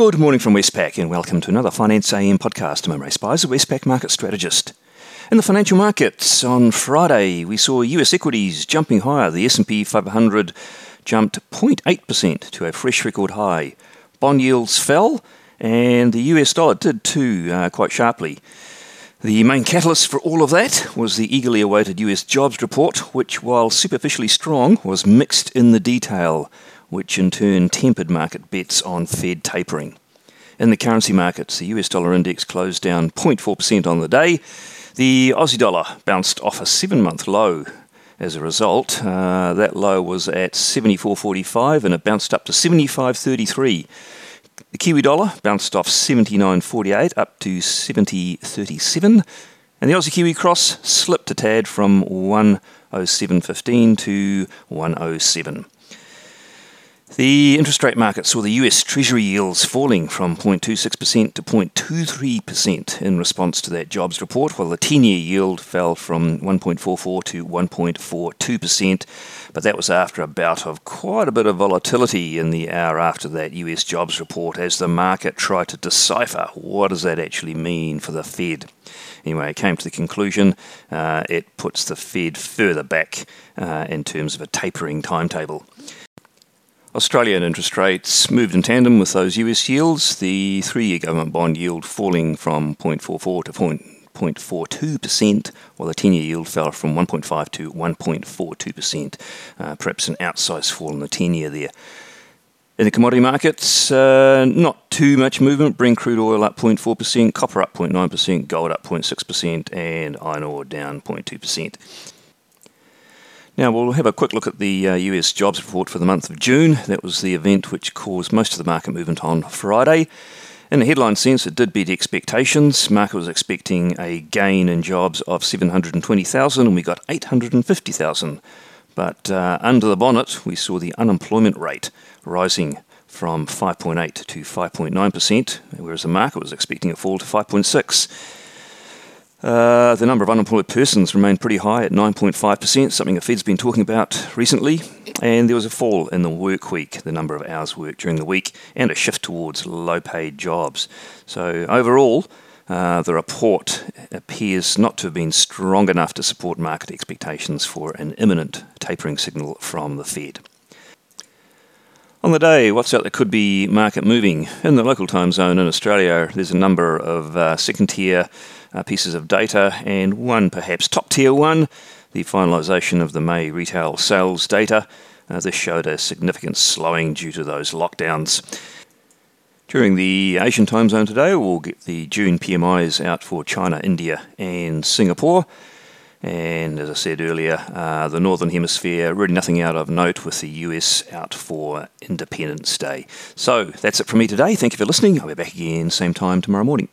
Good morning from Westpac and welcome to another Finance AM podcast. I'm Imre Speizer, Westpac market strategist. In the financial markets on Friday, we saw US equities jumping higher. The S&P 500 jumped 0.8% to a fresh record high. Bond yields fell and the US dollar did too uh, quite sharply. The main catalyst for all of that was the eagerly awaited US jobs report, which, while superficially strong, was mixed in the detail, which in turn tempered market bets on Fed tapering. In the currency markets, the US dollar index closed down 0.4% on the day. The Aussie dollar bounced off a seven month low. As a result, uh, that low was at 74.45 and it bounced up to 75.33. The Kiwi dollar bounced off 79.48 up to 70.37, and the Aussie Kiwi cross slipped a tad from 107.15 to 107. The interest rate market saw the US Treasury yields falling from 0.26% to 0.23% in response to that jobs report, while the 10 year yield fell from 1.44 to 1.42%. But that was after a bout of quite a bit of volatility in the hour after that US jobs report as the market tried to decipher what does that actually mean for the Fed. Anyway, it came to the conclusion uh, it puts the Fed further back uh, in terms of a tapering timetable. Australian interest rates moved in tandem with those US yields, the three year government bond yield falling from 0.44 to 0.42%, while the 10 year yield fell from 1.5 to 1.42%, uh, perhaps an outsized fall in the 10 year there. In the commodity markets, uh, not too much movement. Brent crude oil up 0.4%, copper up 0.9%, gold up 0.6%, and iron ore down 0.2%. Now, we'll have a quick look at the uh, US jobs report for the month of June. That was the event which caused most of the market movement on Friday. In the headline sense, it did beat expectations. Market was expecting a gain in jobs of 720,000, and we got 850,000. But uh, under the bonnet, we saw the unemployment rate rising from 5.8 to 5.9%, whereas the market was expecting a fall to 5.6. Uh, the number of unemployed persons remained pretty high at 9.5%, something the Fed's been talking about recently. And there was a fall in the work week, the number of hours worked during the week, and a shift towards low paid jobs. So, overall, uh, the report appears not to have been strong enough to support market expectations for an imminent tapering signal from the Fed. On the day, what's out that could be market moving? In the local time zone in Australia, there's a number of uh, second tier uh, pieces of data, and one perhaps top tier one, the finalisation of the May retail sales data. Uh, this showed a significant slowing due to those lockdowns. During the Asian time zone today, we'll get the June PMIs out for China, India, and Singapore. And as I said earlier, uh, the Northern Hemisphere, really nothing out of note with the US out for Independence Day. So that's it from me today. Thank you for listening. I'll be back again same time tomorrow morning.